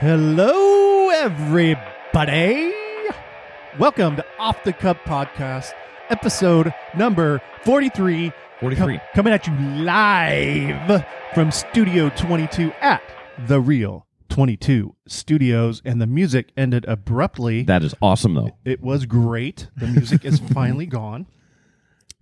Hello, everybody. Welcome to Off the Cup Podcast, episode number 43. 43. Com- coming at you live from Studio 22 at The Real 22 Studios. And the music ended abruptly. That is awesome, though. It was great. The music is finally gone.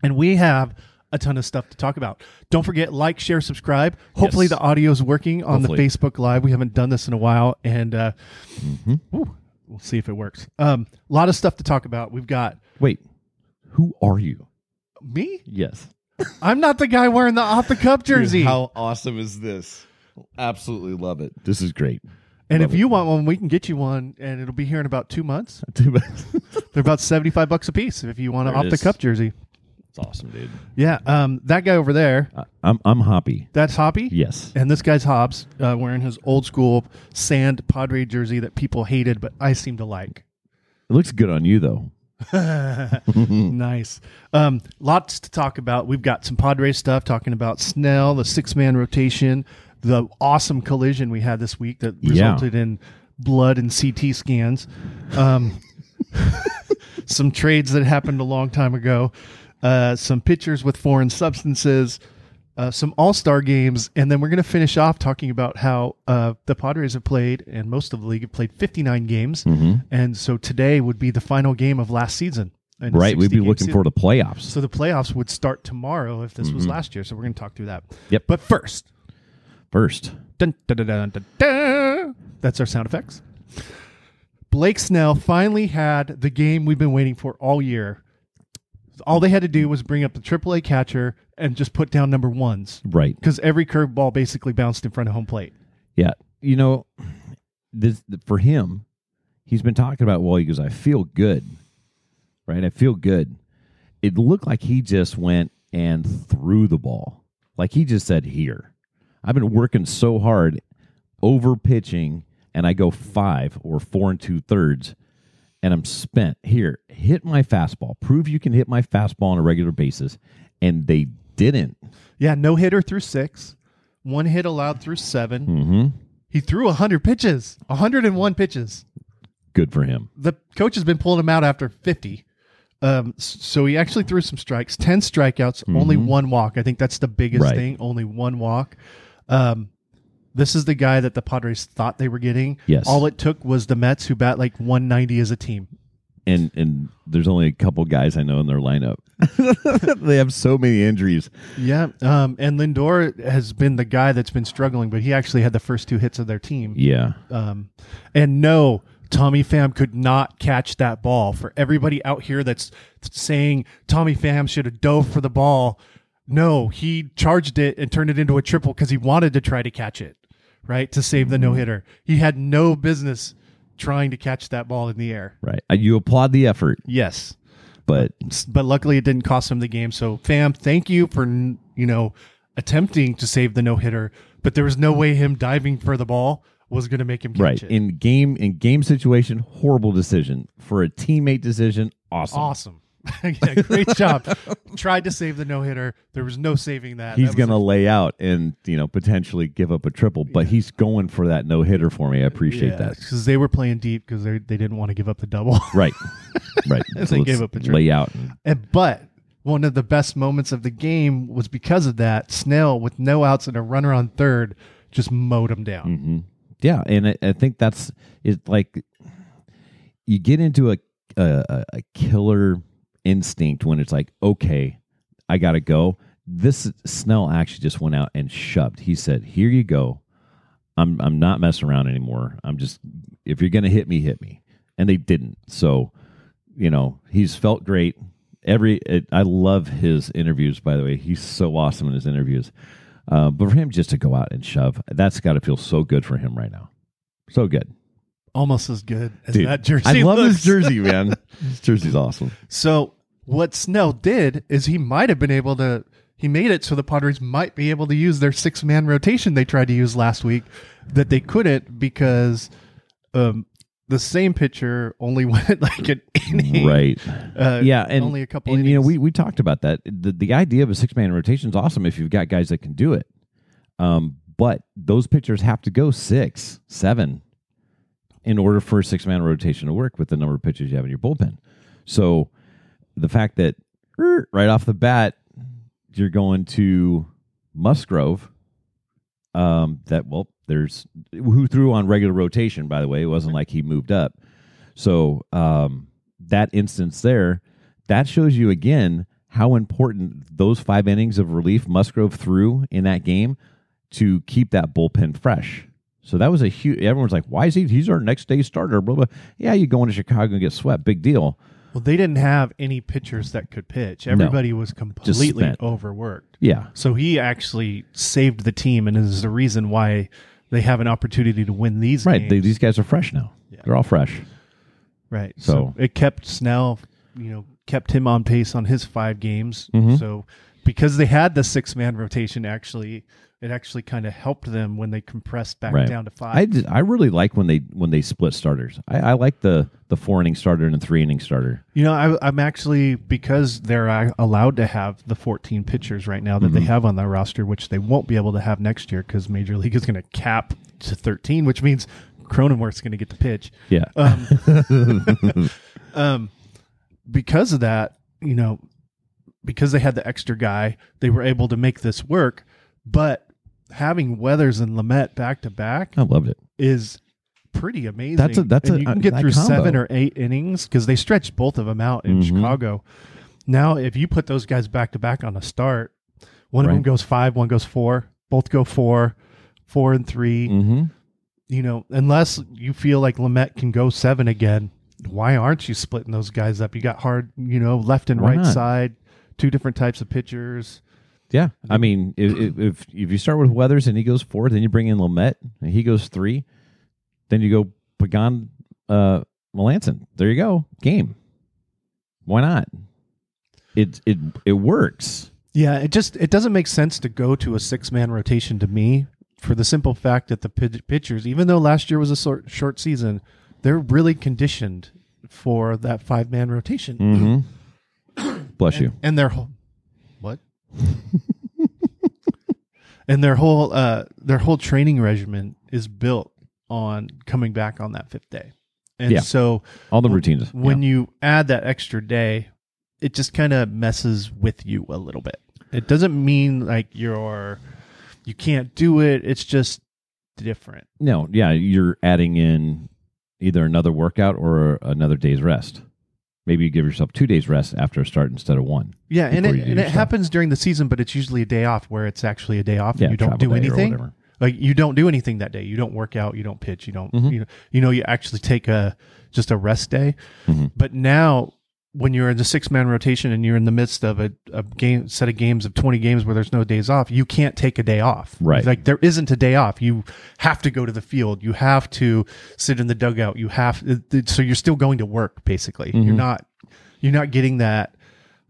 And we have a ton of stuff to talk about. Don't forget, like, share, subscribe. Hopefully, Yes. the audio is working on Hopefully. the Facebook Live. We haven't done this in a while, and uh, Mhm. whew, we'll see if it works. Um, a lot of stuff to talk about. We've got Wait, who are you? me. Yes. I'm not the guy wearing the off the cup jersey. how awesome is this? Absolutely love it. This is great. and love if you want one, we can get you one, and it'll be here in about two months. it's They're about 75 bucks a piece if you want an off the cup jersey. Awesome, dude. Yeah, um, that guy over there, I- I'm I'm happy. that's Hoppy. Yes. And this guy's Hobbs uh, wearing his old school sand Padre jersey that people hated, but I seem to like. It looks good on you, though. nice. Um, lots to talk about. We've got some Padre stuff talking about Snell, the six man rotation, the awesome collision we had this week that Yeah. resulted in blood and CT scans. Um, some trades that happened a long time ago, uh, some pitchers with foreign substances, uh, some All Star games, and then we're going to finish off talking about how uh, the Padres have played, and most of the league have played 59 games, Mhm. and so today would be the final game of last season. Right. We'd be looking season. for the playoffs. So the playoffs would start tomorrow if this was Mhm. last year. So we're going to talk through that. Yep. But first, First, dun, dun, dun, that's our sound effects. Blake Snell finally had the game we've been waiting for all year. All they had to do was bring up the AAA catcher and just put down number ones right. because every curveball basically bounced in front of home plate. Yeah. You know, this for him, he's been talking about. Well, he goes, I feel good. Right. I feel good. It looked like he just went and threw the ball. Like he just said, "Here, I've been working so hard, over pitching, and I go five or four and two thirds, and I'm spent. Here, hit my fastball. Prove you can hit my fastball on a regular basis." And they didn't. Yeah, no hitter through six, one hit allowed through seven. hmm He threw 100 pitches, 101 pitches. Good for him. the coach has been pulling him out after 50. Um, so he actually threw some strikes, 10 strikeouts, only one walk. I think that's the biggest Right. thing, only one walk. Um, this is the guy that the Padres thought they were getting. Yes. All it took was the Mets, who bat like 190 as a team. and and there's only a couple guys I know in their lineup. they have so many injuries. Yeah. Um, and Lindor has been the guy that's been struggling, but he actually had the first two hits of their team. Yeah, Um, and no, Tommy Pham could not catch that ball. For everybody out here that's saying Tommy Pham should have dove for the ball, no, he charged it and turned it into a triple because he wanted to try to catch it, right? To save the no hitter. He had no business trying to catch that ball in the air. right. Uh, You applaud the effort, Yes. but But luckily it didn't cost him the game. So, Pham, thank you for, you know, attempting to save the no hitter, but there was no way him diving for the ball was going to make him catch right it. in game in game situation, horrible decision for a teammate decision. Awesome. Awesome. yeah, great job. Tried to save the no hitter. There was no saving that. He's That going to a- lay out and you know potentially give up a triple, but he's going for that no hitter for me. I appreciate that. because they were playing deep because they they didn't want to give up the double. Right, right. And they gave up the triple. lay out. and- And- but one of the best moments of the game was because of that. Snell with no outs and a runner on third just mowed him down. hmm Yeah, and I, I think that's it. like you get into a, a a killer instinct when it's like, okay, I got to go. This Snell actually just went out and shoved. He said, "Here you go. I'm I'm not messing around anymore. I'm just if you're gonna hit me, hit me." And they didn't. So, you know, he's felt great. Every it, I love his interviews. By the way, he's so awesome in his interviews. Uh, but for him just to go out and shove, that's got to feel so good for him right now. So good. Almost as good as Dude, that jersey. I love looks. his jersey, man. his jersey's awesome. So what Snell did is he might have been able to. He made it so the Padres might be able to use their six man rotation they tried to use last week, that they couldn't because um, the same pitcher only went like an inning. Right. Uh, yeah, and only a couple. And you know, we we talked about that. The the idea of a six man rotation is awesome if you've got guys that can do it. Um, but those pitchers have to go six, seven, in order for a six man rotation to work with the number of pitches you have in your bullpen. So the fact that right off the bat you're going to Musgrove, um, that well, there's who threw on regular rotation. By the way, it wasn't like he moved up. So um, that instance there, that shows you again how important those five innings of relief Musgrove threw in that game to keep that bullpen fresh. So that was a huge. Everyone's like, "Why is he? He's our next day starter." Blah blah. Yeah, you go into Chicago and get swept. Big deal. Well, they didn't have any pitchers that could pitch. Everybody was completely spent. overworked. Yeah, So he actually saved the team and is the reason why they have an opportunity to win these right. games. They, these guys are fresh now. Yeah. They're all fresh. Right. So- So, it kept Snell, you know, kept him on pace on his five games. Mhm. So because they had the six man rotation, actually, it actually kind of helped them when they compressed back Right. down to five. I I really like when they when they split starters. I, I like the the four inning starter and the three inning starter. you know, I, I'm actually because they're allowed to have the 14 pitchers right now that they Mhm. have on their roster, which they won't be able to have next year because Major League is going to cap to 13, which means Cronenworth's going to get the pitch. Yeah. Um, um, because of that, you know, because they had the extra guy, they were able to make this work. But having Weathers and Lamet back to back I loved it. is pretty amazing. That's a- that's And a- you can get through combo. seven or eight innings because they stretched both of them out in Mhm. Chicago. Now, if you put those guys back to back on a start, one of them goes five, one goes four, both go four, four and 3 Mm-hmm. you know, unless you feel like Lamet can go seven again, why aren't you splitting those guys up? You got hard, you know, left and Why right not? side, two different types of pitchers. Yeah, I mean, if, if if you start with Weathers and he goes four, then you bring in Lamet and he goes three, then you go Pagan, uh, Melancon. There you go, game. Why not? It it it works. Yeah, it just it doesn't make sense to go to a six man rotation to me for the simple fact that the pit- pitchers, even though last year was a short season, they're really conditioned for that five man rotation. Mm-hmm. Bless you. and their whole what and their whole uh their whole training regimen is built on coming back on that fifth day and Yeah. so All the routines. when yeah. you add that extra day it just kind of messes with you a little bit it doesn't mean like you're you can't do it it's just different no, yeah, you're adding in either another workout or another day's rest. Maybe you give yourself two days rest after a start instead of one. yeah and it, and it happens during the season but it's usually a day off where it's actually a day off Yeah, and you don't do anything like you don't do anything that day you don't work out you don't pitch you don't Mhm. you know you know you actually take a just a rest day Mhm. but now when you're in the six man rotation and you're in the midst of a, a game set of games of 20 games where there's no days off you can't take a day off Right. like there isn't a day off you have to go to the field you have to sit in the dugout you have so you're still going to work basically you're Mhm. not you're not getting that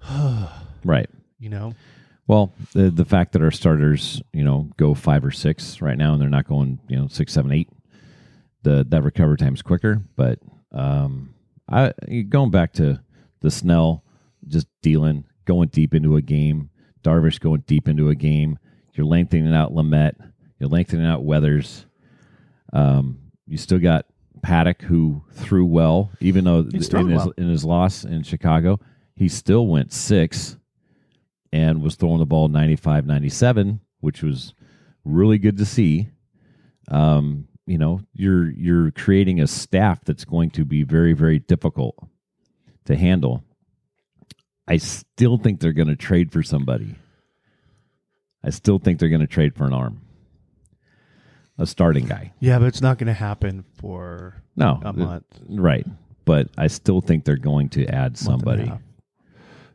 Right. you know Well, the the fact that our starters, you know, go five or six right now, and they're not going, you know, six, seven, eight, the that recovery time's quicker. But um, I going back to the Snell, just dealing, going deep into a game. Darvish going deep into a game. You're lengthening out Lamet. You're lengthening out Weathers. Um, you still got Paddock who threw well, even though in his well. in his loss in Chicago, he still went six and was throwing the ball 95 97 which was really good to see um, you know you're you're creating a staff that's going to be very very difficult to handle. I still think they're going to trade for somebody. I still think they're going to trade for an arm. A starting guy. Yeah but it's not going to happen for no a month. Right but i still think they're going to add month and a somebody.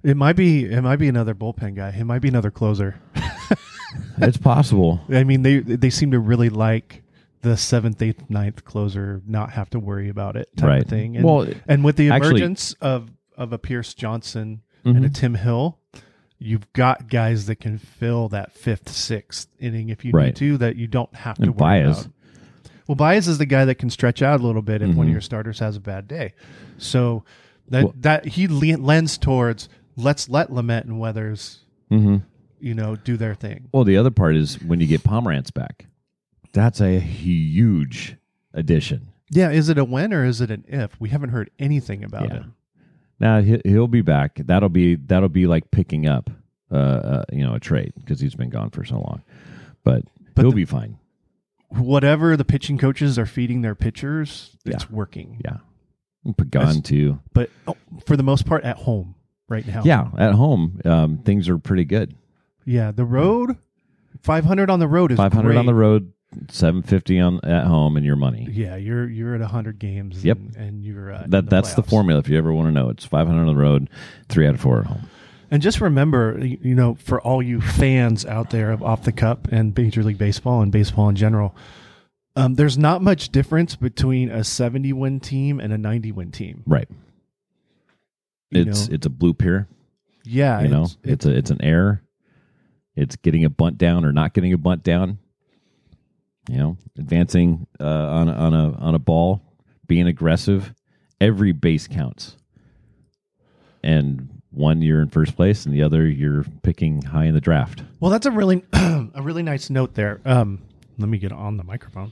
It might be it might be another bullpen guy. It might be another closer. it's possible. I mean, they they seem to really like the seventh, eighth, ninth closer, not have to worry about it type Right. of thing. And, Well, and with the actually- emergence of of a Pierce Johnson and a Mhm. Tim Hill, you've got guys that can fill that fifth, sixth inning if you Right. need to. That you don't have to And worry Baez. about. Well, Baez is the guy that can stretch out a little bit if one of Mhm. your starters has a bad day. So that Well- that he lends towards let's let Lamet and Weathers, mm-hmm. you know, do their thing. Well, the other part is when you get Pomeranz back, that's a huge addition. Yeah, is it a when or is it an if? We haven't heard anything about Yeah. him. Now he- he'll be back. That'll be that'll be like picking up, uh, uh you know, a trade because he's been gone for so long. But, But he'll the- be fine. Whatever the pitching coaches are feeding their pitchers, it's working. Yeah, Pagan too. But oh, for the most part, at home right now. Yeah, at home, um, things are pretty good. yeah. The road, five hundred on the road is Five hundred on the road, seven fifty on at home, and your money. Yeah, you're you're at hundred games. Yep. and, and you're uh, That that's the formula. If you ever want to know, it's five hundred on the road, three out of four at home. And just remember, you know, for all you fans out there of off the cup and Major League Baseball and baseball in general, um, there's not much difference between a 70 win team and a 90 win team. Right. You It's know? it's a bloop here. Yeah, You know, it's, it's a it's an error. It's getting a bunt down or not getting a bunt down. You know, advancing uh, on a- on a on a ball, being aggressive. Every base counts. And one you're in first place, and the other you're picking high in the draft. well, that's a really a really nice note there. Um, let me get on the microphone.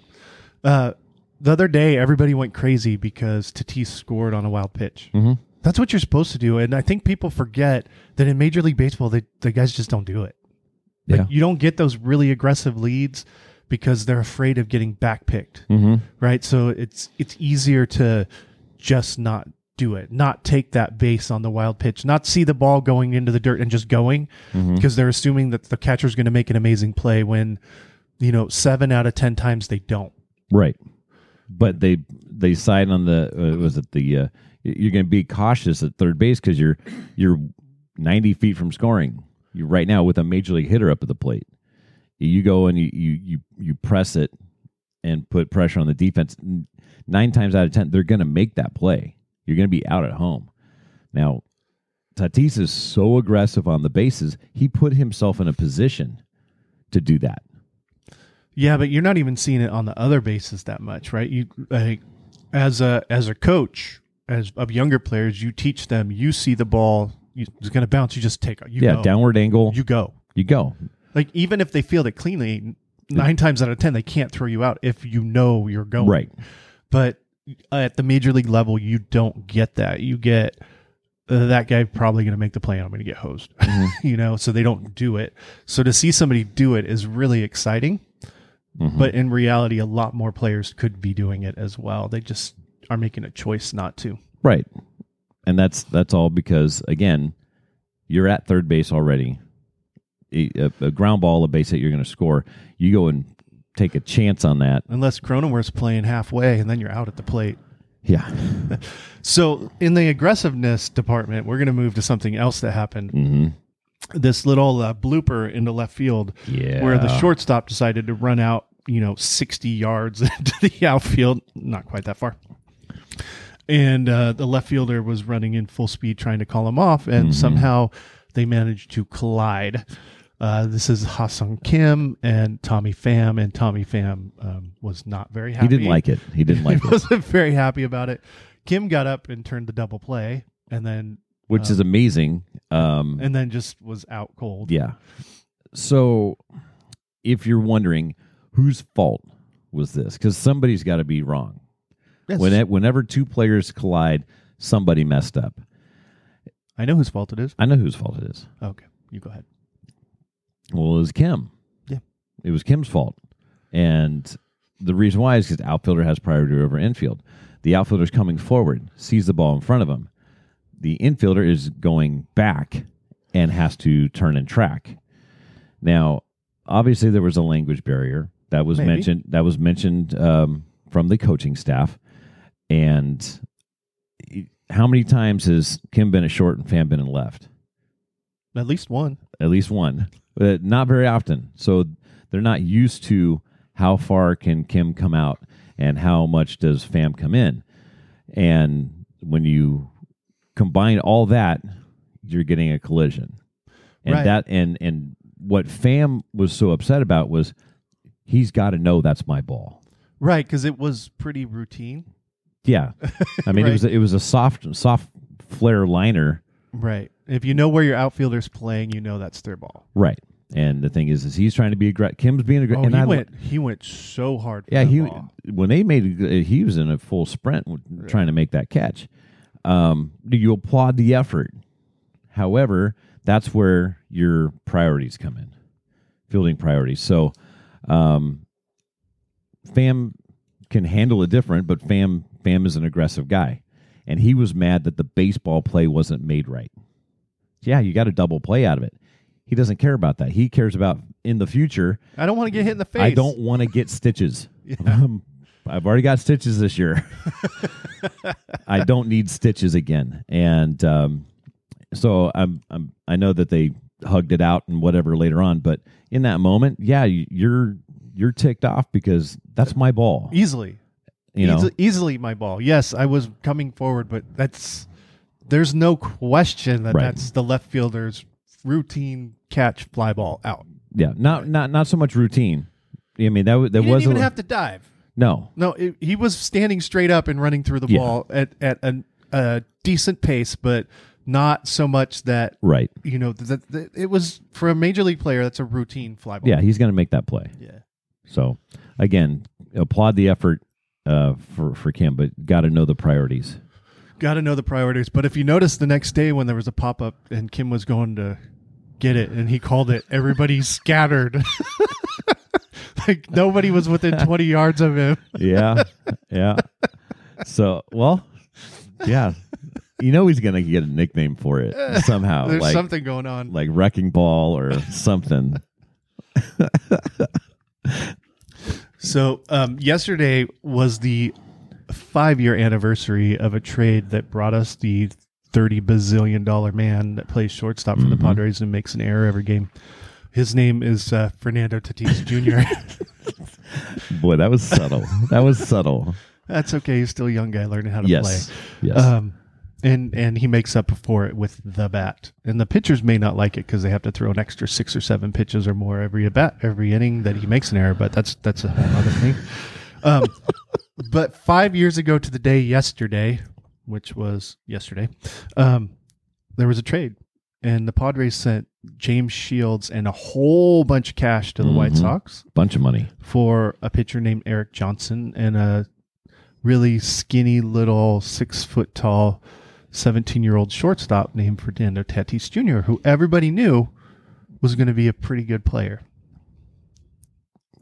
Uh, the other day, everybody went crazy because Tatis scored on a wild pitch. Mm-hmm. That's what you're supposed to do, and I think people forget that in Major League Baseball, they, the guys just don't do it. Like, Yeah. you don't get those really aggressive leads because they're afraid of getting backpicked, Mm-hmm. right? So it's it's easier to just not do it, not take that base on the wild pitch, not see the ball going into the dirt and just going Mm-hmm. because they're assuming that the catcher's going to make an amazing play when you know seven out of ten times they don't. Right. But they they side on the uh, was it the uh, you're going to be cautious at third base because you're you're 90 feet from scoring. You right now with a major league hitter up at the plate. You go and you you you, you press it and put pressure on the defense. Nine times out of ten, they're going to make that play. You're going to be out at home. Now, Tatis is so aggressive on the bases. He put himself in a position to do that. Yeah, but you're not even seeing it on the other bases that much, right? You like as a as a coach as of younger players, you teach them. You see the ball, you, it's going to bounce. You just take. You yeah, go. downward angle. You go. you go. Like even if they field it cleanly, nine times out of ten they can't throw you out if you know you're going. Right. But at the major league level, you don't get that. You get uh, that guy probably going to make the play and I'm going to get hosed. you know, so they don't do it. So to see somebody do it is really exciting. Mhm. But in reality, a lot more players could be doing it as well. They just are making a choice not to. Right. And that's that's all because again, you're at third base already. A, a, ground ball, a base hit, you're going to score. You go and take a chance on that. Unless Cronenworth's playing halfway and then you're out at the plate. Yeah. So in the aggressiveness department, we're going to move to something else that happened. hmm This little uh, blooper into left field Yeah. where the shortstop decided to run out, you know, 60 yards into the outfield, not quite that far. And uh, the left fielder was running in full speed trying to call him off, and somehow they managed to collide. Uh, this is Ha-Seong Kim and Tommy Pham, and Tommy Pham um, was not very happy. He didn't like it. He didn't like he it, wasn't very happy about it. Kim got up and turned the double play, and then which is amazing. Um, and then just was out cold. yeah. So, if you're wondering whose fault was this, because somebody's got to be wrong. Yes. When it, whenever two players collide, somebody messed up. I know whose fault it is. I know whose fault it is. Okay, you go ahead. Well, it was Kim. Yeah. It was Kim's fault. And the reason why is because outfielder has priority over infield. The outfielder's coming forward, sees the ball in front of him. The infielder is going back and has to turn and track. Now, obviously, there was a language barrier that was Maybe. mentioned. That was mentioned um, from the coaching staff. And how many times has Kim been a short and Pham been in left? At least one. at least one, but not very often. So they're not used to how far can Kim come out and how much does Pham come in. And when you combine all that, you're getting a collision. And Right. that and and what Pham was so upset about was he's got to know that's my ball. Right, because it was pretty routine. Yeah, I mean it was it was a soft soft flare liner, Right. If you know where your outfielder's playing, you know that's their ball. right? And the thing is, is he's trying to be aggressive. Kim's being aggressive. Oh, aggressive. he and I, went. He went so hard. For yeah, he ball. when they made he was in a full sprint w- trying to make that catch. Um, do you applaud the effort? However, that's where your priorities come in, fielding priorities. So, um, Pham can handle it different, but Pham Pham is an aggressive guy, and he was mad that the baseball play wasn't made right. Yeah, you got a double play out of it. He doesn't care about that. He cares about in the future. I don't want to get hit in the face. I don't want to get stitches. Um, I've already got stitches this year. I don't need stitches again. And um, so I'm, I'm I know that they hugged it out and whatever later on, but in that moment, yeah, you're you're ticked off because that's my ball. easily. You know, Easi- easily my ball. Yes, I was coming forward, but that's there's no question that Right. that's the left fielder's routine catch fly ball out. yeah, not not not so much routine. I mean that w- that He didn't wasn't even have to dive. no No, it, he was standing straight up and running through the Yeah. ball at at a, a decent pace, but not so much that right. you know that, that it was for a major league player. That's a routine fly ball. Yeah, he's going to make that play. yeah. So again, applaud the effort uh, for for Kim, but got to know the priorities. Got to know the priorities. But if you notice the next day when there was a pop up and Kim was going to get it and he called it, everybody scattered. like nobody was within 20 yards of him. Yeah, yeah. So well, yeah. You know he's going to get a nickname for it somehow, There's like something going on. like wrecking ball or something. So um, yesterday was the five year anniversary of a trade that brought us the thirty bazillion dollar man that plays shortstop for the Mm-hmm. Padres and makes an error every game. His name is uh, Fernando Tatis Jr. Boy, that was subtle. That was subtle. That's okay. He's still a young guy learning how to Yes, play. yes. Um, and and he makes up for it with the bat. And the pitchers may not like it because they have to throw an extra six or seven pitches or more every at bat every inning that he makes an error. But that's that's a whole other thing. Um, but five years ago to the day yesterday, which was yesterday, um, there was a trade, and the Padres sent James Shields and a whole bunch of cash to the White Mhm. Sox Bunch of money. for a pitcher named Erik Johnson and a really skinny little six foot tall 17 year old shortstop named Fernando Tatis Jr., who everybody knew was going to be a pretty good player.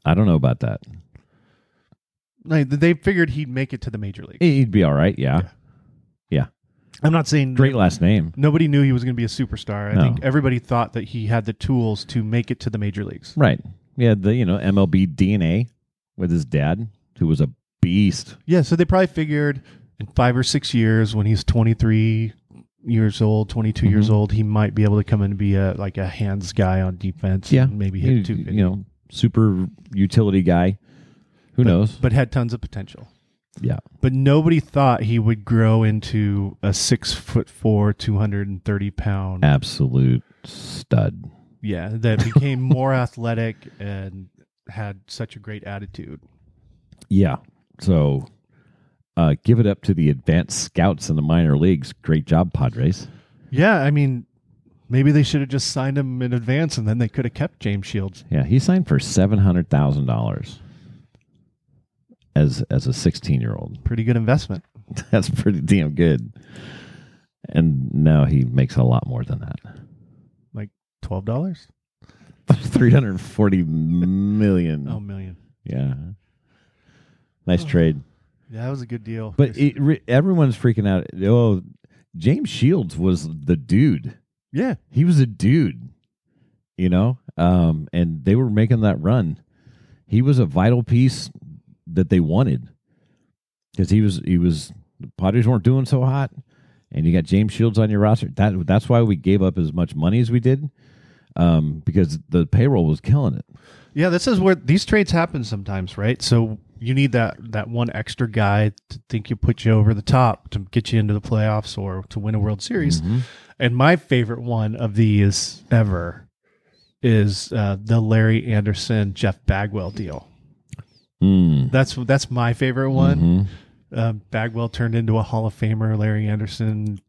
I don't know about that. Like, they figured he'd make it to the major league. He'd be all right. Yeah. Yeah. I'm not saying Great last name. nobody knew he was going to be a superstar. I No. think everybody thought that he had the tools to make it to the major leagues. Right. Yeah. The you know MLB DNA with his dad, who was a beast. Yeah, so they probably figured in five or six years, when he's 23 years old, 22 years Mhm. old, he might be able to come in and be a like a hands guy on defense. Yeah. and maybe hit two. you know, super utility guy. Who but, knows? But had tons of potential. yeah. But nobody thought he would grow into a six foot four, 230 pound. Absolute stud. Yeah, that became more athletic and had such a great attitude. Yeah. So uh, give it up to the advanced scouts in the minor leagues. Great job, Padres. Yeah, I mean, maybe they should have just signed him in advance and then they could have kept James Shields. Yeah, he signed for seven hundred thousand dollars as as a sixteen year old. Pretty good investment. That's pretty damn good. And now he makes a lot more than that. Like Twelve dollars? Three hundred forty million. Oh, million. Yeah. Nice trade. Yeah, that was a good deal. But it, re, everyone's freaking out. Oh, James Shields was the dude. yeah, He was a dude, you know? Um, and they were making that run. He was a vital piece that they wanted because he was, he was, the Padres weren't doing so hot. And you got James Shields on your roster. That that's why we gave up as much money as we did, um, because the payroll was killing it. yeah. This is where these trades happen sometimes, right? So you need that that one extra guy to think you put you over the top to get you into the playoffs or to win a World Series. Mm-hmm. And my favorite one of these ever is uh, the Larry Andersen Jeff Bagwell deal. Mm. That's that's my favorite one. Mhm. Uh, Bagwell turned into a Hall of Famer. Larry Andersen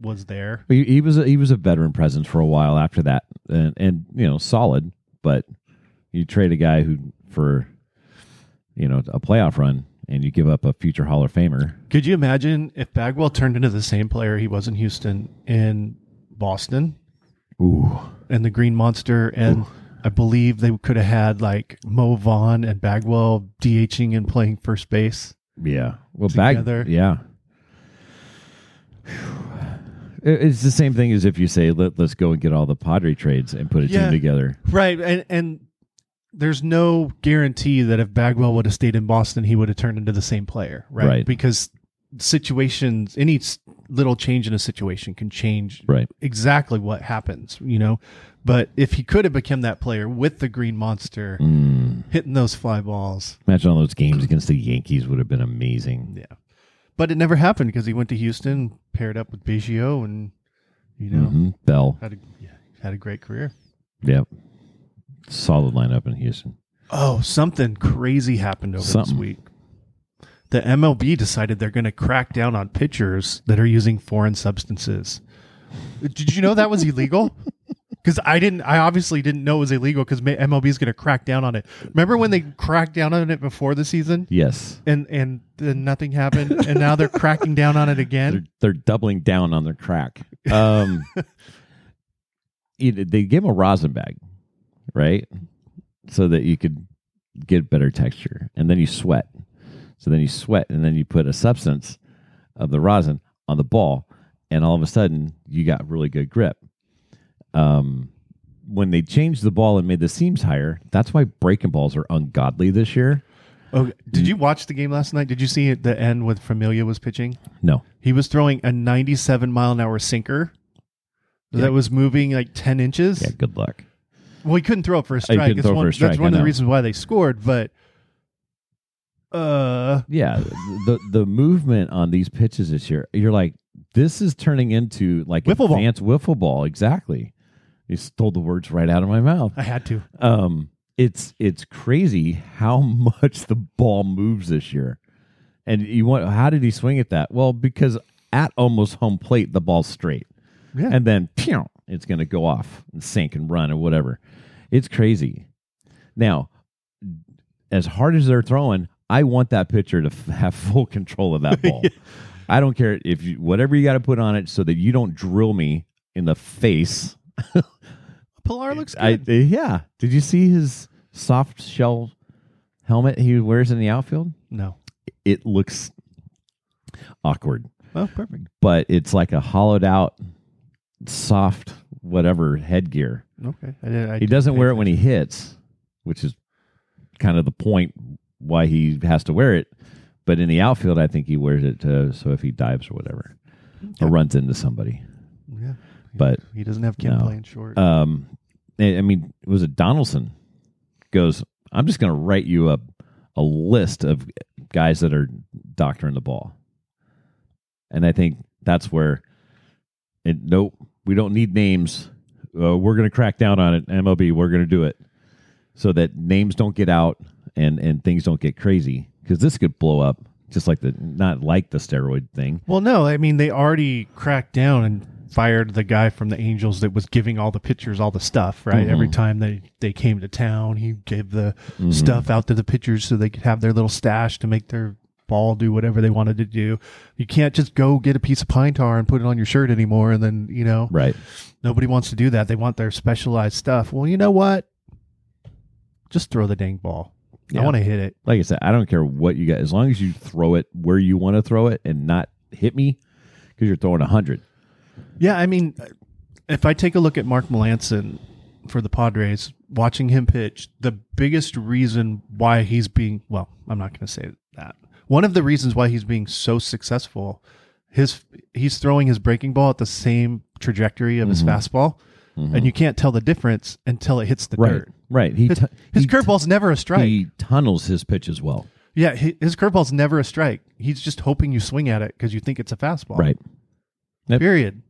was there. He, he was a, he was a veteran presence for a while after that, and and you know solid. But you trade a guy who for you know a playoff run, and you give up a future Hall of Famer. Could you imagine if Bagwell turned into the same player he was in Houston in Boston Ooh, and the Green Monster and I believe they could have had like Mo Vaughn and Bagwell DHing and playing first base. yeah. Well, Together. bag, yeah. It's the same thing as if you say Let, let's go and get all the Padre trades and put a Yeah. team together. Right. And and there's no guarantee that if Bagwell would have stayed in Boston, he would have turned into the same player. Right. Right. Because situations, any little change in a situation can change Right. exactly what happens, you know. But if he could have become that player with the Green Monster Mm. hitting those fly balls, Imagine all those games against the Yankees would have been amazing. yeah. But it never happened because he went to Houston, paired up with Biggio, and you know Mhm. Bell, had a yeah, had a great career. yep, solid lineup in Houston. Oh, something crazy happened over Something. this week. The MLB decided they're going to crack down on pitchers that are using foreign substances. Did you know that was illegal? Because I didn't. I obviously didn't know it was illegal because MLB is going to crack down on it. Remember when they cracked down on it before the season, Yes, and and then nothing happened, and now they're cracking down on it they're again. they're doubling down on their crack. Um, know, they gave him a rosin bag, right, so that you could get better texture, and then you sweat. So then you sweat, and then you put a substance of the rosin on the ball, and all of a sudden you got really good grip. Um, when they changed the ball and made the seams higher, that's why breaking balls are ungodly this year. Oh, did you watch the game last night? Did you see at the end with Familia was pitching? No, He was throwing a 97 mile an hour sinker Yeah. that was moving like 10 inches. yeah, good luck. Well, he couldn't throw it for a he strike. It's throw one, for a strike, That's I one of the know. reasons why they scored. But uh, Yeah, the the movement on these pitches this year, you're like, this is turning into like Wiffle ball. advanced wiffle ball. Exactly. You stole the words right out of my mouth. I had to. Um, it's it's crazy how much the ball moves this year. And you want how did he swing at that? Well, because at almost home plate, the ball's straight. Yeah. And then pew, it's going to go off and sink and run or whatever. It's crazy. Now, as hard as they're throwing, I want that pitcher to f- have full control of that ball. I don't care if you whatever you got to put on it so that you don't drill me in the face. Pillar looks I good. uh, yeah. Did you see his soft shell helmet he wears in the outfield? no. It looks awkward, Oh, perfect. but it's like a hollowed out, soft whatever headgear. Okay. I did, I He doesn't wear it when he hits, which is kind of the point why he has to wear it. But in the outfield, I think he wears it to, so if he dives or whatever, or runs into somebody. Yeah. But He doesn't have Kim No. playing short. um, I I mean, it was a Donaldson goes. I'm just going to write you a a list of guys that are doctoring the ball, and I think that's where. It, nope, we don't need names. Uh, we're going to crack down on it. MLB, we're going to do it so that names don't get out and and things don't get crazy because this could blow up just like the not like the steroid thing. well, no. I mean, they already cracked down and fired the guy from the Angels that was giving all the pitchers all the stuff, right? Mhm. Every time they, they came to town, he gave the Mhm. stuff out to the pitchers so they could have their little stash to make their ball do whatever they wanted to do. You can't just go get a piece of pine tar and put it on your shirt anymore and then, you know, Right. nobody wants to do that. They want their specialized stuff. Well, you know what? Just throw the dang ball. I want to hit it. like I said, I don't care what you got, as long as you throw it where you want to throw it and not hit me because you're throwing a hundred. Yeah, I mean, if I take a look at Mark Melancon for the Padres, watching him pitch, the biggest reason why he's being well, I'm not going to say that. One of the reasons why he's being so successful, his he's throwing his breaking ball at the same trajectory of his fastball, and you can't tell the difference until it hits the Right, dirt. right. He His, tu- his he curveball's never a strike. He tunnels his pitch as well. yeah, hi- his curveball's never a strike. He's just hoping you swing at it because you think it's a fastball. Right. Yep. Period.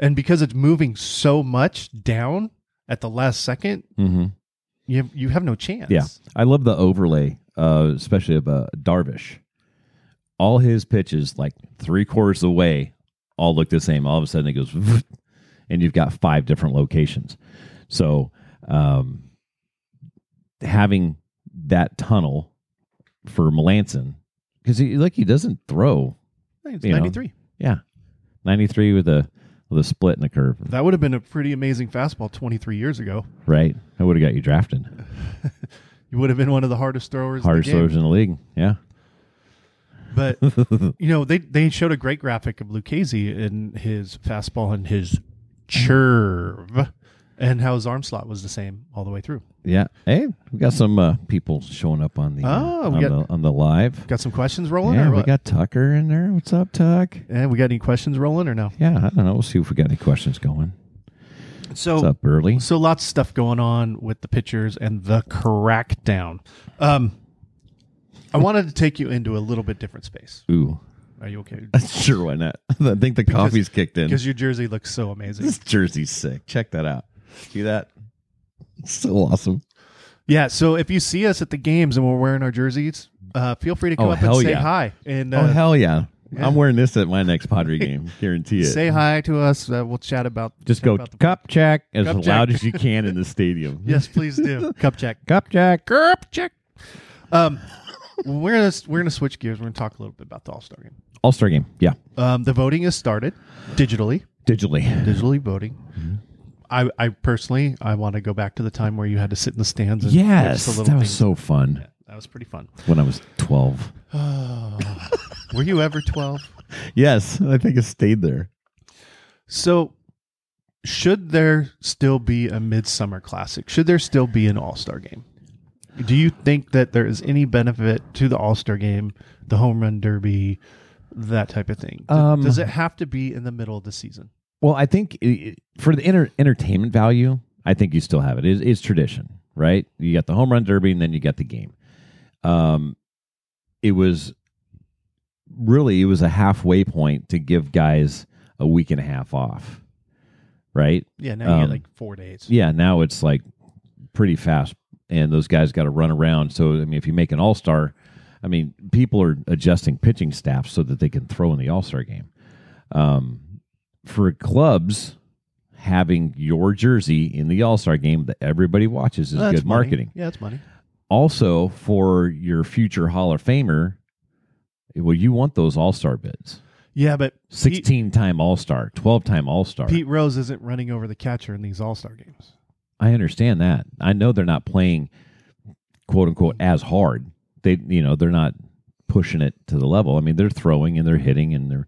And because it's moving so much down at the last second, Mm-hmm. you have, you have no chance. Yeah, I love the overlay, uh, especially of uh, Darvish. All his pitches, like three quarters of the way, all look the same. All of a sudden, it goes, and you've got five different locations. So, um, having that tunnel for Melancon, because he like he doesn't throw. It's You know. 93. Yeah, ninety three with a with a split in the curve. That would have been a pretty amazing fastball 23 years ago. Right, I would have got you drafted. You would have been one of the hardest throwers. Hardest in throwers in the league. Yeah. But you know, they they showed a great graphic of Lucchesi in his fastball and his curve, and how his arm slot was the same all the way through. Yeah. Hey, we got some uh, people showing up on the Oh, uh, on, got- the, on the live. Got some questions rolling, Yeah, we got Tucker in there. What's up, Tuck? and we got any questions rolling or no? Yeah, I don't know. We'll see if we got any questions going. So What's up, early. So lots of stuff going on with the pitchers and the crackdown. Um, I wanted to take you into a little bit different space. Ooh, Are you okay? sure. Why not? I think the coffee's kicked in. Because your jersey looks so amazing. This jersey's sick. Check that out. See that? It's so awesome. Yeah. So if you see us at the games and we're wearing our jerseys, uh, feel free to come Oh, up and hell say yeah. hi and uh, oh hell yeah. yeah. I'm wearing this at my next Padre game. Guarantee it. say hi to us. Uh, we'll chat about. Just chat go about the- cup check as Cup loud check. as you can in the stadium. yes, please do. Cup check. Cup check. Cup check. Um, we're gonna we're gonna switch gears. We're gonna talk a little bit about the All Star game. All Star game. Yeah. Um, the voting has started digitally. Digitally. digitally voting. Mm-hmm. I, I personally, I want to go back to the time where you had to sit in the stands. And Yes. That was things. so fun Yeah, that was pretty fun. when I was 12. Were you ever twelve? Yes. I think it stayed there. So, should there still be a midsummer classic? Should there still be an All Star game? Do you think that there is any benefit to the All Star game, the home run derby, that type of thing? Um, Does it have to be in the middle of the season? Well, I think i- i- for the enter- entertainment value, I think you still have it. It's, it's tradition, right? You got the home run derby, and then you got the game. Um, it was really it was a halfway point to give guys a week and a half off, right? Yeah, now you Um, get like four days. Yeah, now it's like pretty fast, and those guys got to run around. So, I mean, if you make an all star, I mean, people are adjusting pitching staff so that they can throw in the all star game. Um, for clubs, having your jersey in the all star game that everybody watches is good money. marketing. Yeah, it's money. Also, for your future Hall of Famer, well, you want those all star bids. Yeah, but 16 time all star, 12 time all star. Pete Rose isn't running over the catcher in these All Star games. I understand that. I know they're not playing quote unquote as hard. They you know, they're not pushing it to the level. I mean, they're throwing and they're hitting and they're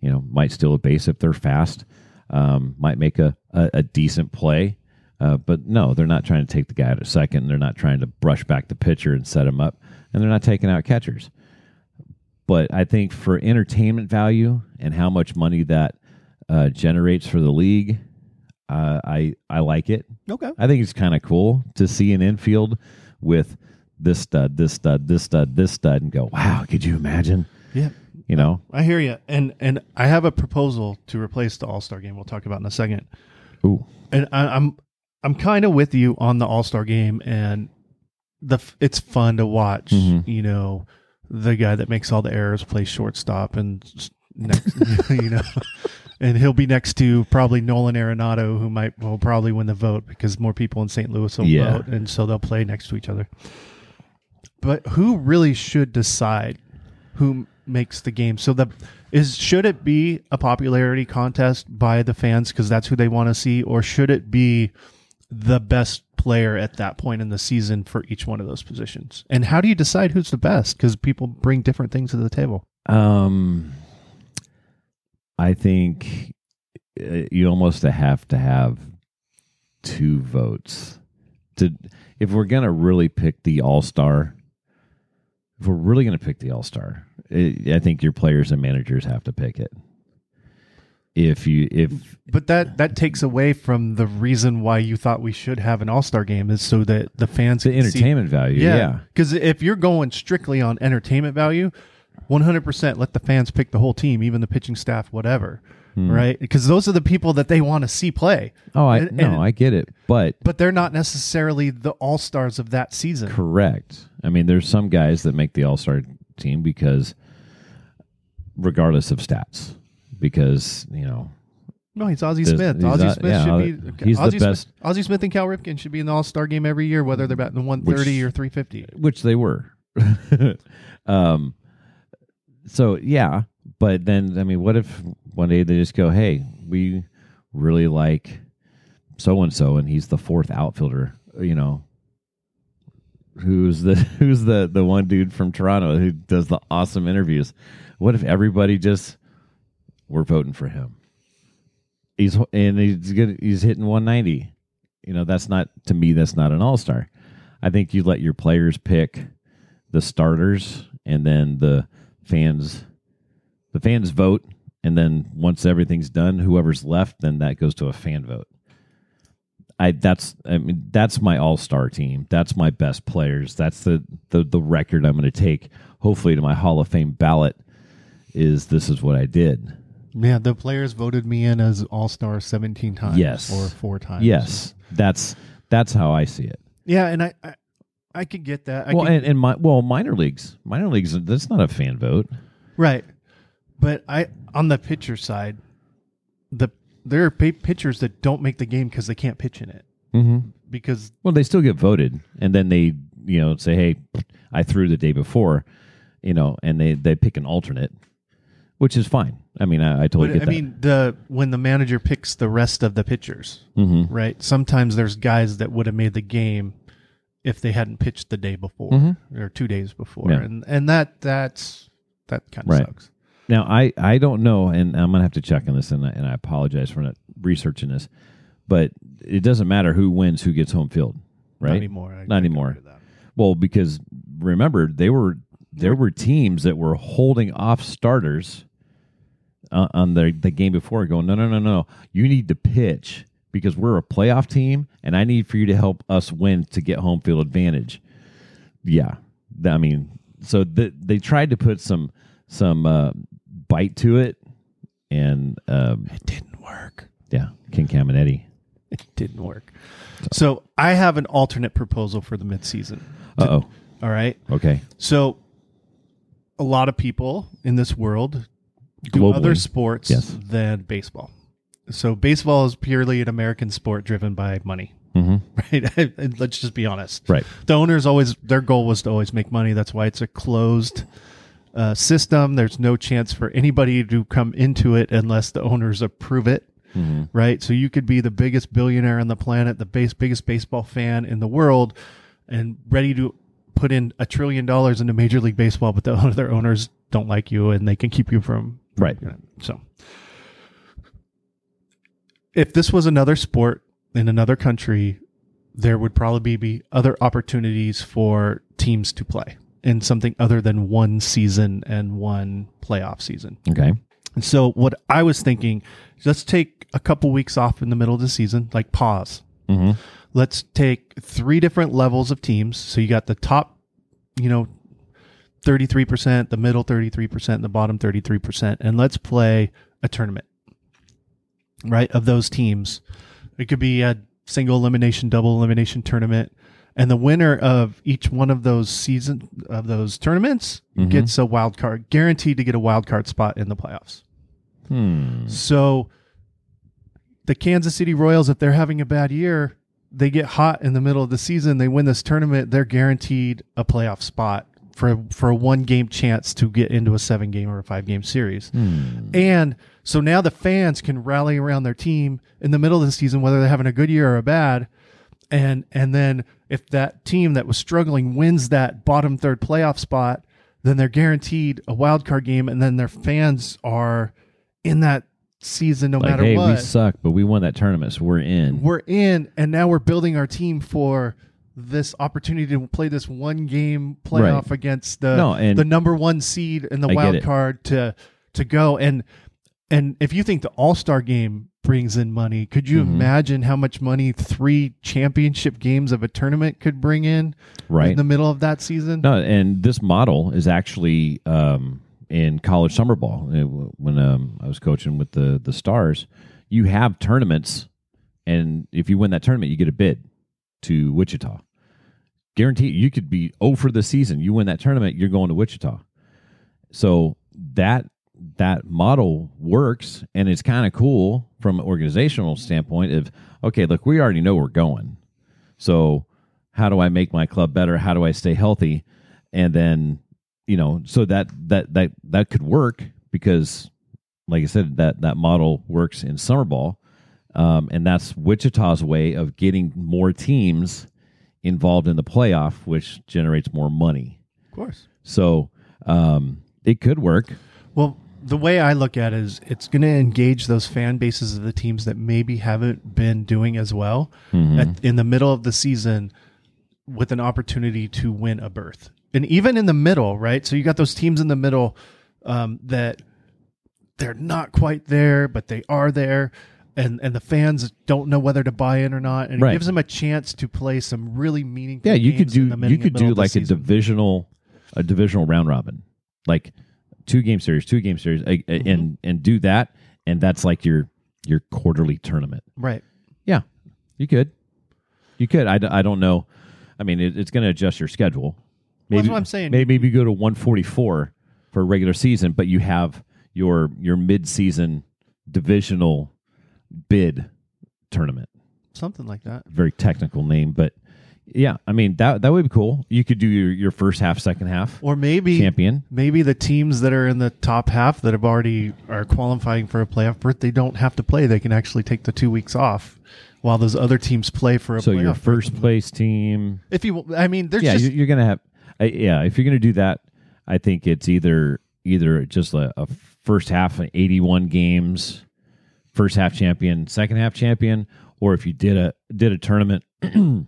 you know, might steal a base if they're fast. Um, might make a, a, a decent play. Uh, but no, they're not trying to take the guy out at second. They're not trying to brush back the pitcher and set him up. And they're not taking out catchers. But I think for entertainment value and how much money that uh, generates for the league, uh, I I like it. Okay. I think it's kind of cool to see an infield with this stud, this stud, this stud, this stud, and go, wow, could you imagine? Yeah. You know, I hear you. And and I have a proposal to replace the All Star game. We'll talk about in a second. ooh, And I, I'm I'm kind of with you on the All Star game, and the it's fun to watch. Mhm. You know, the guy that makes all the errors play shortstop, and next, you know, and he'll be next to probably Nolan Arenado, who might will probably win the vote because more people in St. Louis will Yeah. vote, and so they'll play next to each other. But who really should decide who makes the game? So the is should it be a popularity contest by the fans because that's who they want to see, or should it be the best player at that point in the season for each one of those positions? And how do you decide who's the best? Because people bring different things to the table. um, I think uh, you almost have to have two votes to if we're gonna really pick the all star. If we're really gonna pick the all star, I think your players and managers have to pick it. If you if But that that takes away from the reason why you thought we should have an All Star game is so that the fans the can see- entertainment value, yeah. Yeah, because if you're going strictly on entertainment value, 100% let the fans pick the whole team, even the pitching staff, whatever, right? Because those are the people that they want to see play. Hmm. Oh, I And- no, and- I get it, but But they're not necessarily the all stars of that season. correct. I mean, there's some guys that make the All Star team because, regardless of stats, because you know No, he's Ozzie There's- Smith. he's Ozzie Smith yeah, should be. he's the Ozzie Smith- best. Ozzie Smith and Cal Ripken should be in the All Star game every year, whether they're batting 130 Which- or 350. which they were. um, so yeah, but then I mean, what if one day they just go, "Hey, we really like so and so, and he's the fourth outfielder," you know. Who's the who's the the one dude from Toronto who does the awesome interviews? What if everybody just we're voting for him? He's and he's good. He's hitting 190. You know, that's not to me. That's not an all star. I think you let your players pick the starters, and then the fans, the fans vote, and then once everything's done, whoever's left, then that goes to a fan vote. I that's I mean that's my all star team. That's my best players. That's the the the record I'm going to take. Hopefully to my Hall of Fame ballot is this is what I did. Yeah, the players voted me in as All Star 17 times. Yes. or four times. Yes, that's that's how I see it. Yeah, and I I, I could get that. I well, could- and, and my well minor leagues, minor leagues. That's not a fan vote. right, but I on the pitcher side, the there are pitchers that don't make the game because they can't pitch in it Mm-hmm. because Well, they still get voted, and then they, you know, say, "Hey, I threw the day before," you know, and they they pick an alternate, which is fine. I mean, I, I totally but get I that. mean the when the manager picks the rest of the pitchers, mm-hmm. right? Sometimes there's guys that would have made the game if they hadn't pitched the day before Mhm. or two days before, Yeah. and and that that's that kind of Right. sucks. Now, I I don't know, and I'm gonna have to check on this, and I, and I apologize for not researching this, but it doesn't matter who wins, who gets home field, right? Not anymore. I- Not anymore. agree with that. Well, because remember they were there were teams that were holding off starters uh, on the the game before, going, no, no, no, no, you need to pitch because we're a playoff team, and I need for you to help us win to get home field advantage. Yeah, I mean, so the, they tried to put some some uh, bite to it, and um, It didn't work. yeah, King Caminiti. It didn't work. So I have an alternate proposal for the midseason. Uh oh. All right. Okay. So a lot of people in this world do Globally. other sports Yes. than baseball. So baseball is purely an American sport driven by money, hmm right? Let's just be honest. Right. The owners always their goal was to always make money. That's why it's a closed uh, system. There's no chance for anybody to come into it unless the owners approve it hmm right? So you could be the biggest billionaire on the planet, the base, biggest baseball fan in the world, and ready to put in a trillion dollars into Major League Baseball, but the other owners don't like you and they can keep you from Right. you know, so. If this was another sport in another country, there would probably be other opportunities for teams to play in something other than one season and one playoff season. Okay. And so what I was thinking, let's take a couple weeks off in the middle of the season, like pause. hmm Let's take three different levels of teams. So you got the top, you know, 33%, the middle 33%, and the bottom 33%. And let's play a tournament, right? Of those teams. It could be a single elimination, double elimination tournament. And the winner of each one of those season of those tournaments Mhm. gets a wild card, guaranteed to get a wild card spot in the playoffs. Hmm. So the Kansas City Royals, if they're having a bad year, they get hot in the middle of the season, they win this tournament, they're guaranteed a playoff spot for for a one game chance to get into a seven game or a five game series. Hmm. And so now the fans can rally around their team in the middle of the season, whether they're having a good year or a bad. And and then if that team that was struggling wins that bottom third playoff spot, then they're guaranteed a wild card game, and then their fans are in that season no like, matter hey, what. we suck, but we won that tournament, so we're in. We're in, and now we're building our team for this opportunity to play this one game playoff Right. against the No, the number one seed in the I wild card to to go and and if you think the All Star game brings in money, could you Mhm. imagine how much money three championship games of a tournament could bring in right. in the middle of that season? No, and this model is actually um, in college summer ball. When um, I was coaching with the the Stars, you have tournaments, and if you win that tournament, you get a bid to Wichita. Guarantee you could be over the season. You win that tournament, you're going to Wichita. So that that model works and it's kind of cool from an organizational standpoint of okay look we already know we're going. So how do i make my club better? How do i stay healthy? And then you know so that that that that could work because like i said that that model works in summer ball um, and that's wichita's way of getting more teams involved in the playoff which generates more money. Of course. so um, it could work. Well, the way I look at it is it's going to engage those fan bases of the teams that maybe haven't been doing as well at, in the middle of the season with an opportunity to win a berth. And even in the middle, right? So you got those teams in the middle um, that they're not quite there, but they are there. And, and the fans don't know whether to buy in or not, and Right. it gives them a chance to play some really meaningful. Yeah, you could do the you could do like a season. divisional a divisional round robin, like two game series, two game series, a- Mm-hmm. and and do that, and that's like your your quarterly tournament. right. Yeah, you could, you could. I, d- I don't know. I mean, it, it's going to adjust your schedule. Well, that's what I'm saying. Maybe, maybe you go to 144 for a regular season, but you have your your mid season divisional bid tournament Something like that. very technical name, but yeah, I mean that that would be cool. You could do your, your first half, second half Or maybe champion. maybe the teams that are in the top half that have already are qualifying for a playoff berth, they don't have to play. They can actually take the two weeks off while those other teams play for a So playoff. your berth. first place team, if you, I mean, there's yeah, just you- you're gonna have, uh, yeah. If you're gonna do that, I think it's either either just a, a first half, 81 games, first half champion, second half champion, or if you did a did a tournament,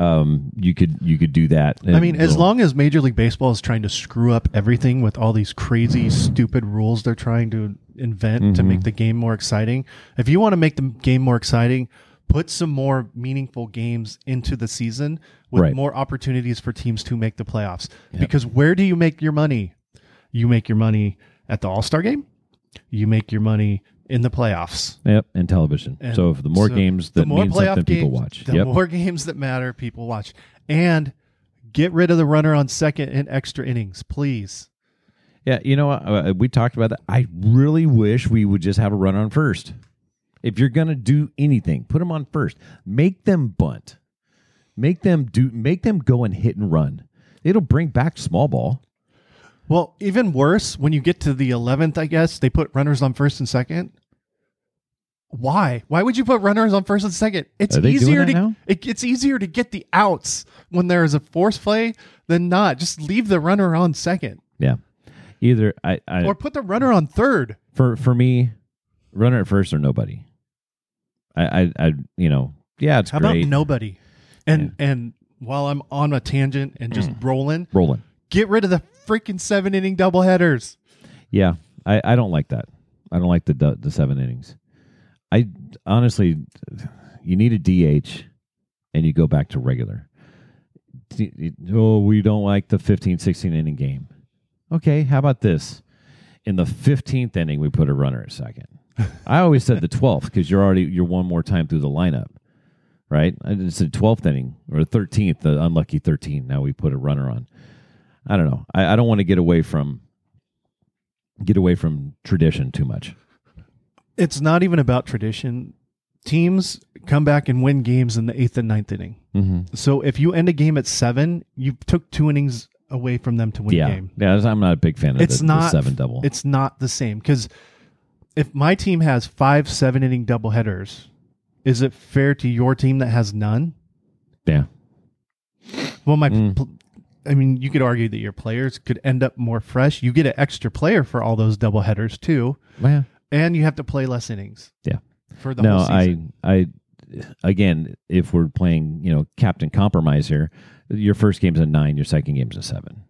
um, you could you could do that. I mean, as long as Major League Baseball is trying to screw up everything with all these crazy, stupid rules they're trying to invent to Mm-hmm. make the game more exciting, if you want to make the game more exciting, put some more meaningful games into the season with Right. more opportunities for teams to make the playoffs. Because where do you make your money? You make your money at the All Star game, you make your money in the playoffs. Yep, and television. And so if the more so games the that more mean playoff something, people watch. The Yep. more games that matter, people watch. And get rid of the runner on second in extra innings, please. Yeah, you know, uh, we talked about that. I really wish we would just have a run on first. If you're gonna do anything, put them on first. Make them bunt. Make them do. Make them go and hit and run. It'll bring back small ball. Well, even worse, when you get to the 11th, I guess, they put runners on first and second. Why? Why would you put runners on first and second? It's Are they doing easier that to now? it, it's easier to get the outs when there is a force play than not. Just leave the runner on second Yeah. Either I, I or put the runner on third. for for me, runner at first or nobody. I I, I you know yeah it's How great about nobody? And and while I'm on a tangent and just rolling, rolling. get rid of the freaking seven inning double headers. Yeah, I, I don't like that. I don't like the the, the seven innings. I honestly, you need a DH, and you go back to regular. Oh, we don't like the 15, 16 inning game. Okay, how about this? In the fifteenth inning, we put a runner at second. I always said the twelfth because you're already you're one more time through the lineup, right? I just said twelfth inning or thirteenth, the unlucky thirteen. Now we put a runner on. I don't know. I, I don't want to get away from get away from tradition too much. It's not even about tradition. Teams come back and win games in the eighth and ninth inning. Mm-hmm. So if you end a game at seven, you took two innings away from them to win Yeah, the game. yeah. I'm not a big fan of It's the, the seven double. It's not the same because if my team has five seven inning double headers, is it fair to your team that has none? yeah, Well, my, Mm. pl- I mean, you could argue that your players could end up more fresh. You get an extra player for all those double headers too, well, and you have to play less innings. Yeah. for the no, whole season. I, I, again, if we're playing, you know, Captain Compromise here, your first game's a nine, your second game's a seven.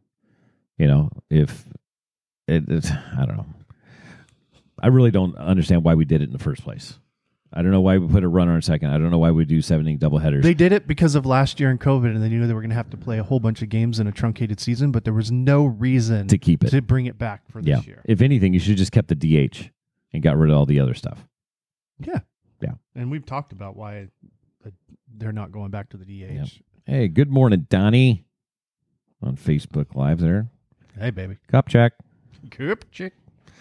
You know, if it, it's, I don't know. I really don't understand why we did it in the first place. I don't know why we put a runner in second. I don't know why we do seven inning double headers. They did it because of last year in COVID, and they knew they were going to have to play a whole bunch of games in a truncated season. But there was no reason to keep it. to bring it back for this yeah. year. If anything, you should just kept the DH and got rid of all the other stuff. Yeah, Yeah. And we've talked about why uh, they're not going back to the DH. Hey, good morning, Donnie. On Facebook Live there. Hey, baby, Cup check. Coop chick.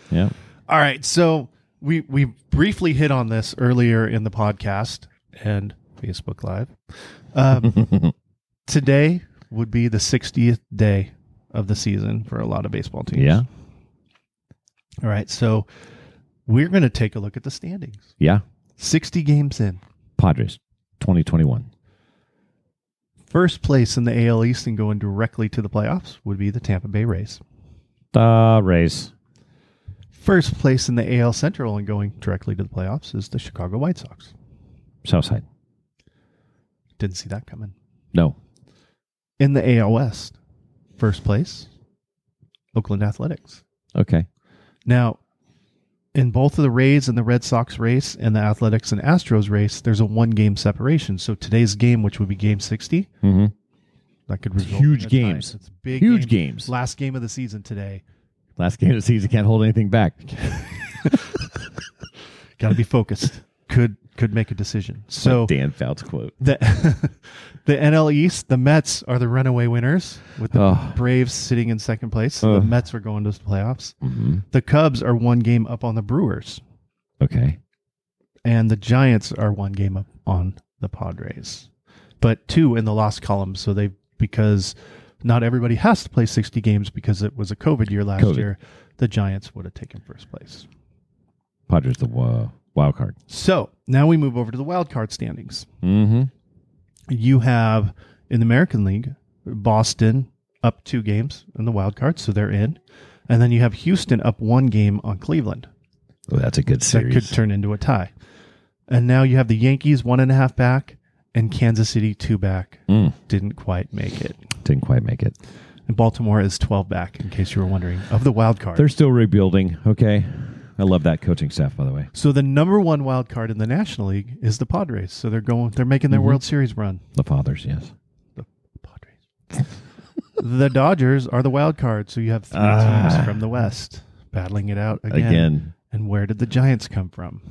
Yeah. All right, so we we briefly hit on this earlier in the podcast and Facebook Live. Um, today would be the 60th day of the season for a lot of baseball teams. Yeah. All right, so we're going to take a look at the standings. Yeah. 60 games in. Padres, 2021. First place in the AL East and going directly to the playoffs would be the Tampa Bay Rays. The Rays. First place in the AL Central and going directly to the playoffs is the Chicago White Sox. Southside. Didn't see that coming. No. In the AL West, first place, Oakland Athletics. Okay. Now, in both of the Rays and the Red Sox race and the Athletics and Astros race, there's a one game separation. So today's game, which would be game 60, Mm-hmm. that could result Huge in a tie. games. It's big Huge game. games. Last game of the season today. Last game of the season can't hold anything back. Got to be focused. could could make a decision. So Dan Fouts quote. the the NL East, the Mets are the runaway winners with the Oh. Braves sitting in second place. So Ugh. the Mets are going to the playoffs. Mm-hmm. The Cubs are one game up on the Brewers, Okay. and the Giants are one game up on the Padres, but two in the lost column. So they because not everybody has to play sixty games because it was a COVID year last COVID. year. The Giants would have taken first place. Padres the uh, wild card. So now we move over to the wild card standings. Mm-hmm. you have in the American League Boston up two games in the wild card, so they're in, and then you have Houston up one game on Cleveland. Oh, that's a good series. That could turn into a tie. And now you have the Yankees one and a half back, and Kansas City two back. Mm, Didn't quite make it. didn't quite make it. And Baltimore is twelve back, in case you were wondering, of the wild card. They're still rebuilding. Okay. I love that coaching staff, by the way. so the number one wild card in the National League is the Padres. So they're going. They're making their Mhm. World Series run. The fathers, yes. The Padres. the Dodgers are the wild card, so you have three Ah. teams from the West battling it out again. Again. And where did the Giants come from?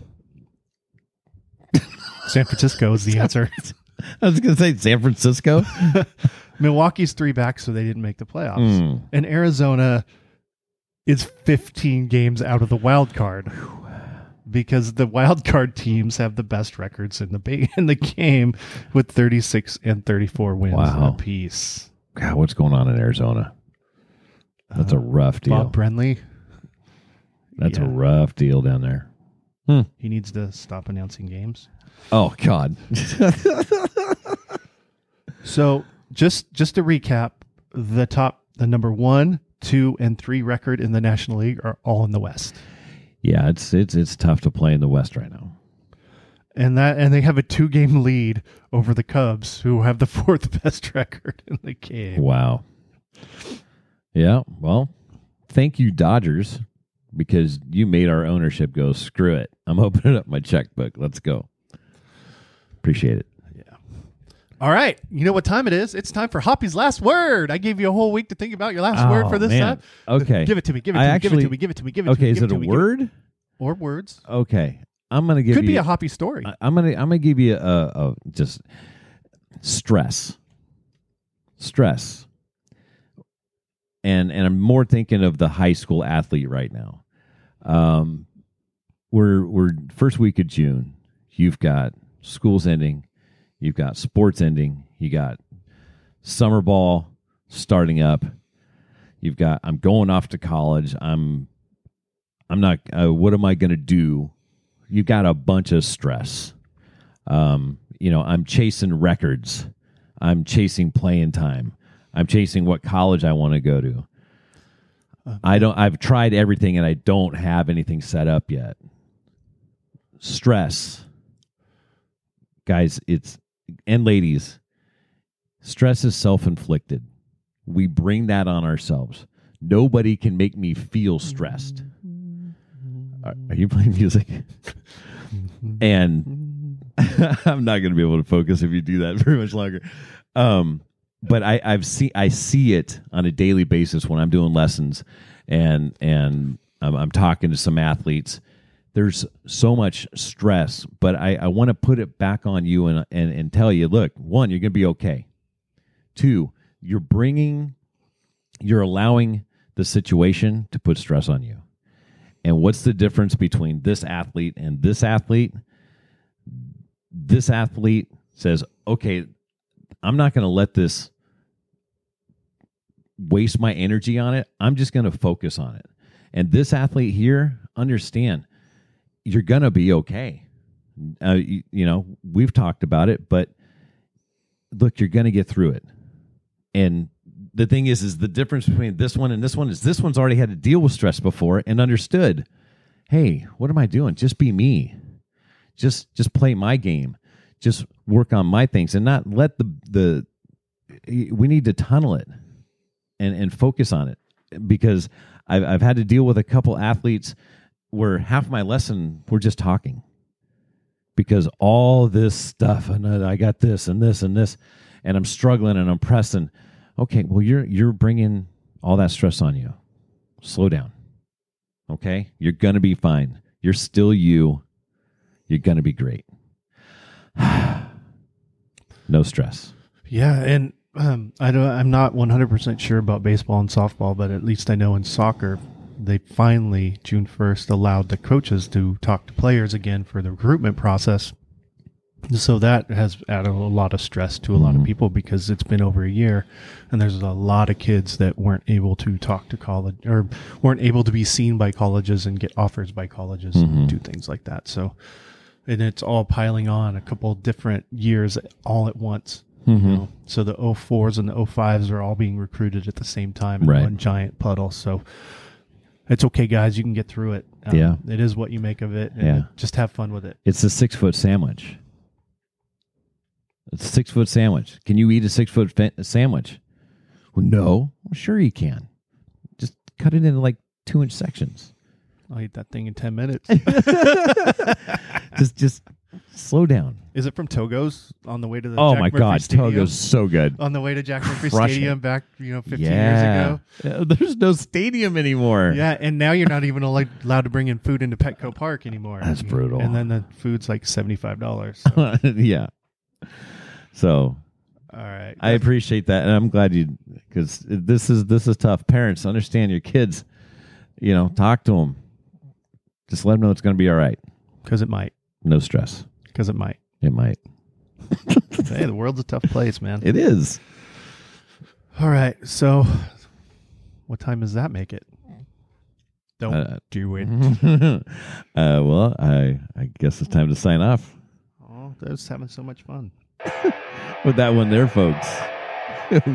San Francisco is the answer. I was going to say San Francisco. Milwaukee's three back, so they didn't make the playoffs. Mm. And Arizona is 15 games out of the wild card because the wild card teams have the best records in the ba- in the game with 36 and 34 wins Wow. apiece. God, what's going on in Arizona? That's a rough deal. Bob Brenly, That's yeah. a rough deal down there. Hmm. he needs to stop announcing games. Oh God. So just just to recap, the top the number one, two, and three record in the National League are all in the West. yeah, it's it's it's tough to play in the West right now. And that and they have a two game lead over the Cubs, who have the fourth best record in the game. Wow. Yeah. Well, thank you, Dodgers, because you made our ownership go. Screw it. I'm opening up my checkbook. Let's go. Appreciate it. All right. You know what time it is? It's time for Hoppy's last word. I gave you a whole week to think about your last word Oh, for this man. time. Okay. Give it to me. Give it to I me. give it to me. Give it to me. Give it to me. Okay. Is it a me, word? or words? Okay. I'm gonna give Could you. be a hoppy story. I- I'm gonna I'm gonna give you a, a just stress, stress, and and I'm more thinking of the high school athlete right now. Um, we're we're first week of June. You've got schools ending, you've got sports ending, you got summer ball starting up. You've got I'm going off to college. I'm I'm not. Uh, what am I going to do? You've got a bunch of stress. Um, you know, I'm chasing records. I'm chasing playing time. I'm chasing what college I want to go to. I don't. I've tried everything and I don't have anything set up yet. Stress, guys. It's and ladies. Stress is self inflicted. We bring that on ourselves. Nobody can make me feel stressed. Mm-hmm. Are, are you playing music? Mm-hmm. and mm-hmm. I'm not going to be able to focus if you do that very much longer. Um, but I, I've seen I see it on a daily basis when I'm doing lessons, and and I'm, I'm talking to some athletes. There's so much stress, but I, I want to put it back on you and, and and tell you, look, one, you're going to be okay. Two, you're bringing, you're allowing the situation to put stress on you, And what's the difference between this athlete and this athlete? This athlete says, okay, I'm not going to let this waste my energy on it. I'm just going to focus on it. And this athlete here, understand, you're to be okay. Uh, you, you know, we've talked about it, but look, you're to get through it. And the thing is, is the difference between this one and this one is this one's already had to deal with stress before and understood. Hey, what am I doing? Just be me. Just just play my game. Just work on my things and not let the the. We need to tunnel it and and focus on it because I've I've had to deal with a couple athletes where half my lesson we're just talking because all this stuff and I got this and this and this and I'm struggling and I'm pressing. Okay, well you're you're bringing all that stress on you. Slow down. Okay? You're going to be fine. You're still you. You're going to be great. no stress. Yeah, and um, I don't. I'm not 100 percent sure about baseball and softball, but at least I know in soccer, they finally June 1st allowed the coaches to talk to players again for the recruitment process. So that has added a lot of stress to a lot of mm-hmm. people because it's been over a year, and there's a lot of kids that weren't able to talk to college or weren't able to be seen by colleges and get offers by colleges and mm-hmm. do things like that. So, and it's all piling on a couple different years all at once. You mm-hmm. know? So the 04s and the 05s are all being recruited at the same time in Right. one giant puddle. So it's okay, guys. You can get through it. Um, Yeah. It is what you make of it. Yeah. Just have fun with it. It's a six foot sandwich. It's a six foot sandwich. Can you eat a six foot fa- sandwich? Well, no. Well, sure you can. Just cut it into like two inch sections. I'll eat that thing in 10 minutes. just just slow down. is it from Togo's on the way to the Oh Jack my Murphy God, Stadium? Togo's so good. On the way to Jack Murphy Crushing Stadium back, you know, 15 years ago. Uh, There's no stadium anymore. Yeah, and now you're not even allowed allowed to bring in food into Petco Park anymore. That's brutal. And then the food's like $75. So, yeah. So all right. I appreciate that, and I'm glad you because this is this is tough. Parents, understand your kids. You know, talk to them. Just let them know it's going to be all right. Because it might. No stress. Because it might. It might. hey, the world's a tough place, man. It is. All right. So, what time does that make it? Don't Uh, do it. uh, well, I I guess it's time to sign off Oh, that's having so much fun. with that one there, folks.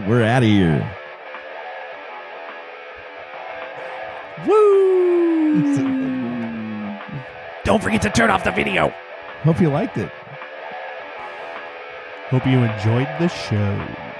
We're out of here. Woo! Don't forget to turn off the video. Hope you liked it. Hope you enjoyed the show.